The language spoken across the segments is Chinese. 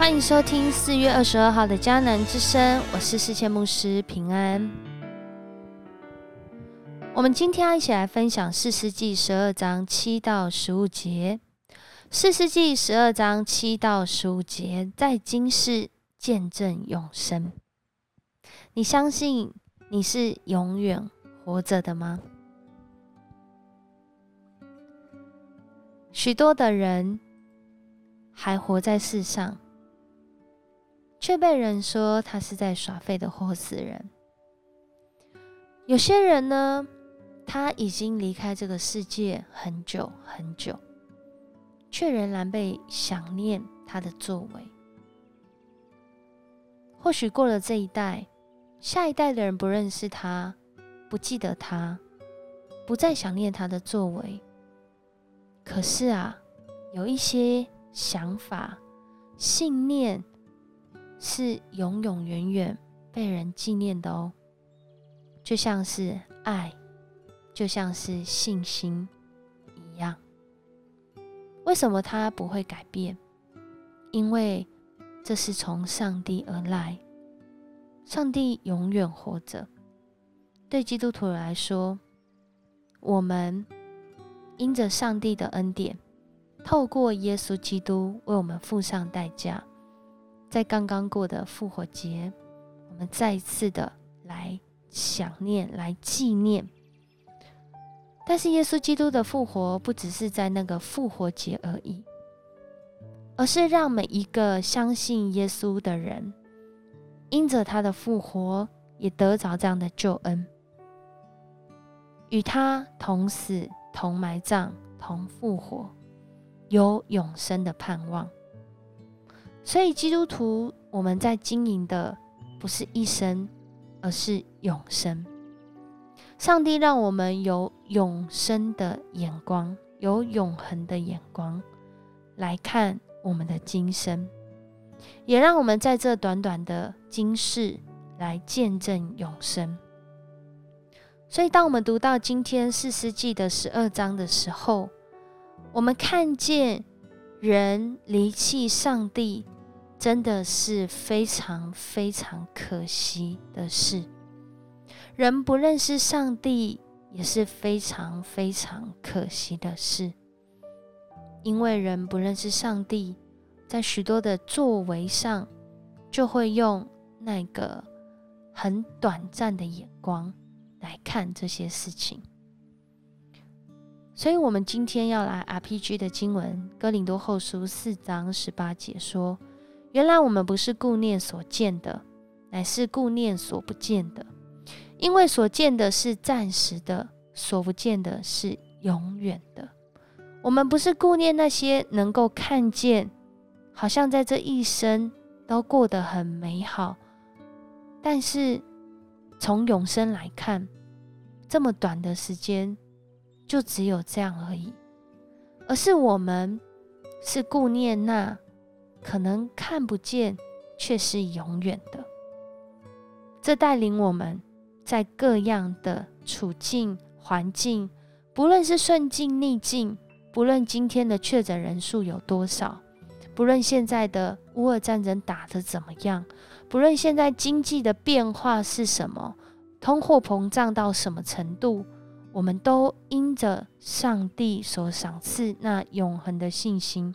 欢迎收听四月二十二号的迦南之声，我是世界牧师平安。我们今天要一起来分享四世纪十二章七到十五节。四世纪十二章七到十五节，在今世见证永生。你相信你是永远活着的吗？许多的人还活在世上，却被人说他是在耍废的活死人。有些人呢，他已经离开这个世界很久很久。却仍然被想念他的作为。或许过了这一代，下一代的人不认识他，不记得他，不再想念他的作为。可是啊，有一些想法、信念是永永远远被人纪念的哦，就像是爱，就像是信心一样。为什么它不会改变？因为这是从上帝而来，上帝永远活着。对基督徒来说，我们因着上帝的恩典，透过耶稣基督为我们付上代价，在刚刚过的复活节，我们再一次的来想念、来纪念。但是耶稣基督的复活不只是在那个复活节而已，而是让每一个相信耶稣的人，因着他的复活，也得着这样的救恩，与他同死、同埋葬、同复活，有永生的盼望。所以基督徒，我们在经营的不是一生，而是永生。上帝让我们有永生的眼光，有永恒的眼光来看我们的今生，也让我们在这短短的今世来见证永生。所以，当我们读到今天四世纪的十二章的时候，我们看见人离弃上帝，真的是非常非常可惜的事。人不认识上帝也是非常非常可惜的事，因为人不认识上帝，在许多的作为上，就会用那个很短暂的眼光来看这些事情。所以，我们今天要来 RPG 的经文《哥林多后书》四章十八节说：“原来我们不是顾念所见的，乃是顾念所不见的。”因为所见的是暂时的，所不见的是永远的。我们不是顾念那些能够看见，好像在这一生都过得很美好，但是从永生来看，这么短的时间就只有这样而已。而是我们是顾念那可能看不见却是永远的。这带领我们。在各样的处境环境，不论是顺境逆境，不论今天的确诊人数有多少，不论现在的乌俄战争打得怎么样，不论现在经济的变化是什么，通货膨胀到什么程度，我们都因着上帝所赏赐那永恒的信心，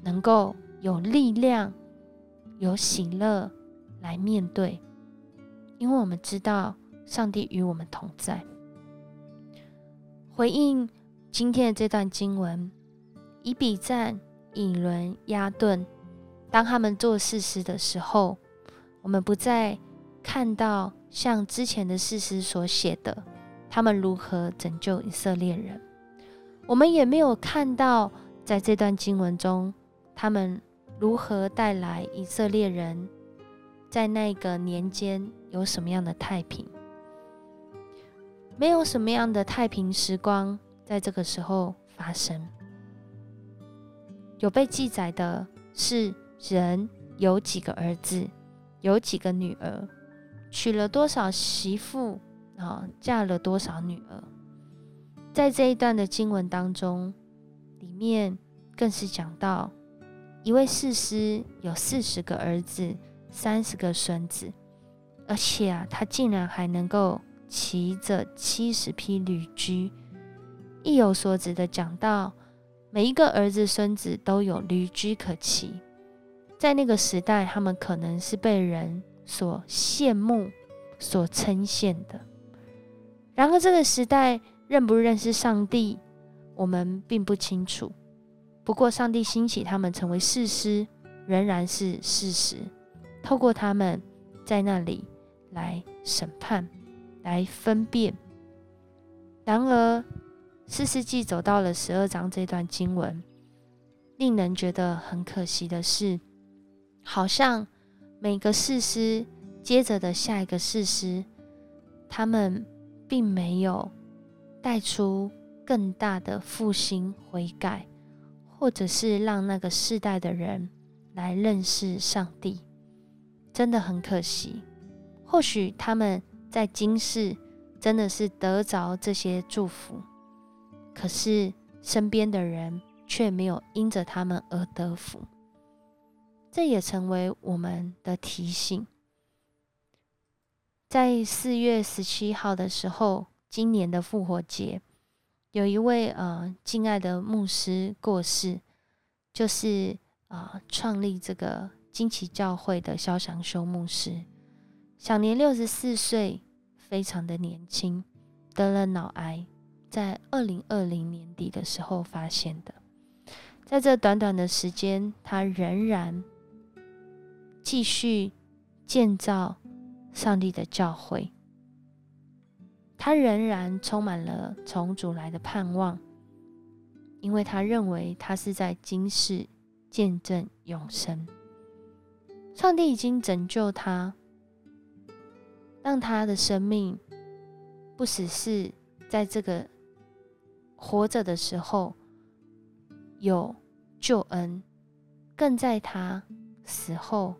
能够有力量、有喜乐来面对。因为我们知道上帝与我们同在。回应今天的这段经文，以比赞、以伦、亚顿，当他们做事实的时候，我们不再看到像之前的事实所写的，他们如何拯救以色列人。我们也没有看到在这段经文中，他们如何带来以色列人。在那个年间有什么样的太平？没有什么样的太平时光在这个时候发生。有被记载的是人有几个儿子，有几个女儿，娶了多少媳妇啊，嫁了多少女儿。在这一段的经文当中，里面更是讲到一位士师有四十个儿子，三十个孙子，而且啊，他竟然还能够骑着七十匹驴驹。意有所指的讲到，每一个儿子孙子都有驴驹可骑。在那个时代，他们可能是被人所羡慕、所称羡的。然而，这个时代认不认识上帝，我们并不清楚。不过，上帝兴起他们成为士师，仍然是事实。透过他们在那里来审判、来分辨。然而，四世纪走到了十二章这段经文，令人觉得很可惜的是，好像每个士师接着的下一个士师，他们并没有带出更大的复兴悔改。或者是让那个世代的人来认识上帝，真的很可惜。或许他们在今世真的是得着这些祝福，可是身边的人却没有因着他们而得福。这也成为我们的提醒。在四月十七号的时候，今年的复活节。有一位呃敬爱的牧师过世，就是啊创立这个惊奇教会的肖祥修牧师，享年六十四岁，非常的年轻，得了脑癌，在二零二零年底的时候发现的，在这短短的时间，他仍然继续建造上帝的教诲。他仍然充满了从主来的盼望，因为他认为他是在今世见证永生。上帝已经拯救他，让他的生命不只是在这个活着的时候有救恩，更在他死后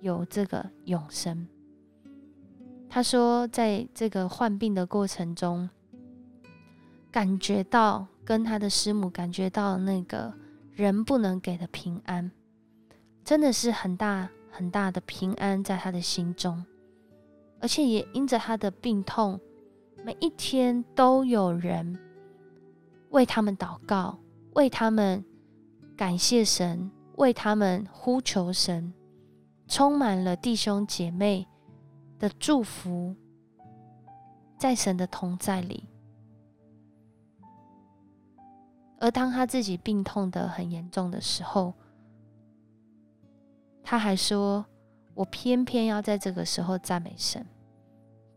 有这个永生。他说，在这个患病的过程中，感觉到跟他的师母感觉到那个人不能给的平安，真的是很大很大的平安在他的心中，而且也因着他的病痛，每一天都有人为他们祷告，为他们感谢神，为他们呼求神，充满了弟兄姐妹。的祝福，在神的同在里。而当他自己病痛的很严重的时候，他还说：“我偏偏要在这个时候赞美神，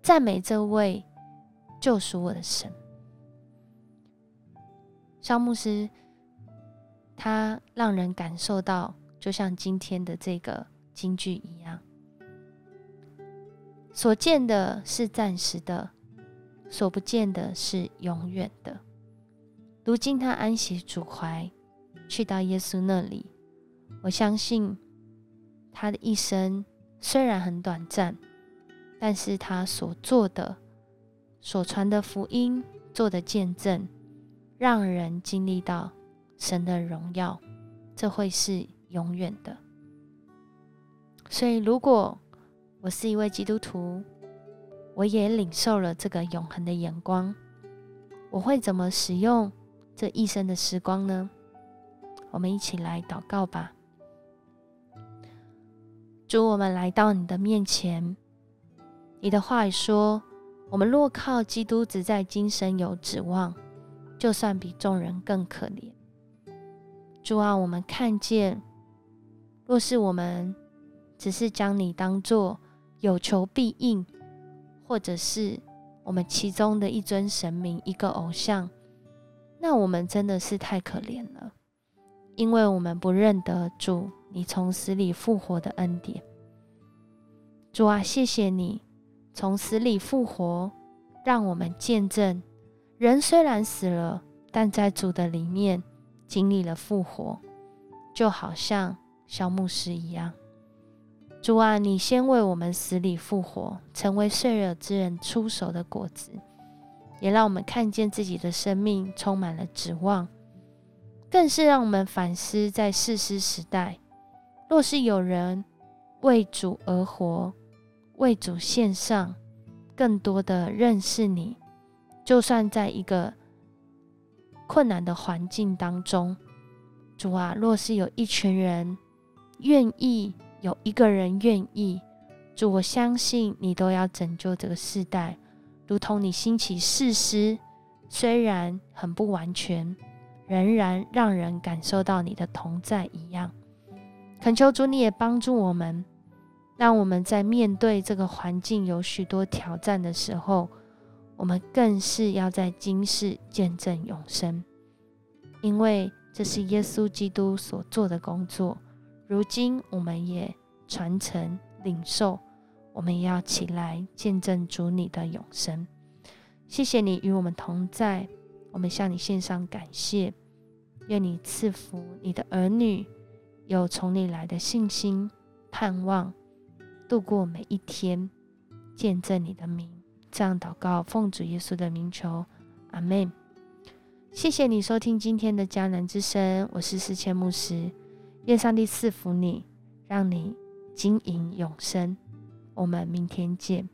赞美这位救赎我的神。”肖牧师，他让人感受到，就像今天的这个京剧一样。所见的是暂时的，所不见的是永远的。如今他安息主怀，去到耶稣那里。我相信他的一生虽然很短暂，但是他所做的、所传的福音、做的见证，让人经历到神的荣耀，这会是永远的。所以，如果我是一位基督徒，我也领受了这个永恒的眼光。我会怎么使用这一生的时光呢？我们一起来祷告吧。主，我们来到你的面前。你的话语说：“我们若靠基督，只在今生有指望，就算比众人更可怜。”主啊，我们看见，若是我们只是将你当做有求必应，或者是我们其中的一尊神明、一个偶像，那我们真的是太可怜了，因为我们不认得主你从死里复活的恩典。主啊，谢谢你从死里复活，让我们见证人虽然死了，但在主的里面经历了复活，就好像小牧师一样。主啊，你先为我们死里复活，成为睡了之人出手的果子，也让我们看见自己的生命充满了指望。更是让我们反思，在世师时代，若是有人为主而活，为主献上，更多的认识你，就算在一个困难的环境当中，主啊，若是有一群人愿意，有一个人愿意，主，我相信你都要拯救这个世代，如同你兴起世师，虽然很不完全。仍然让人感受到你的同在一样，恳求主你也帮助我们，让我们在面对这个环境有许多挑战的时候，我们更是要在今世见证永生，因为这是耶稣基督所做的工作。如今我们也传承领受，我们也要起来见证主你的永生。谢谢你与我们同在。我们向你献上感谢，愿你赐福你的儿女有从你来的信心、盼望，度过每一天，见证你的名。这样祷告，奉主耶稣的名求，阿门。谢谢你收听今天的迦南之声，我是思谦牧师。愿上帝赐福你，让你经营永生。我们明天见。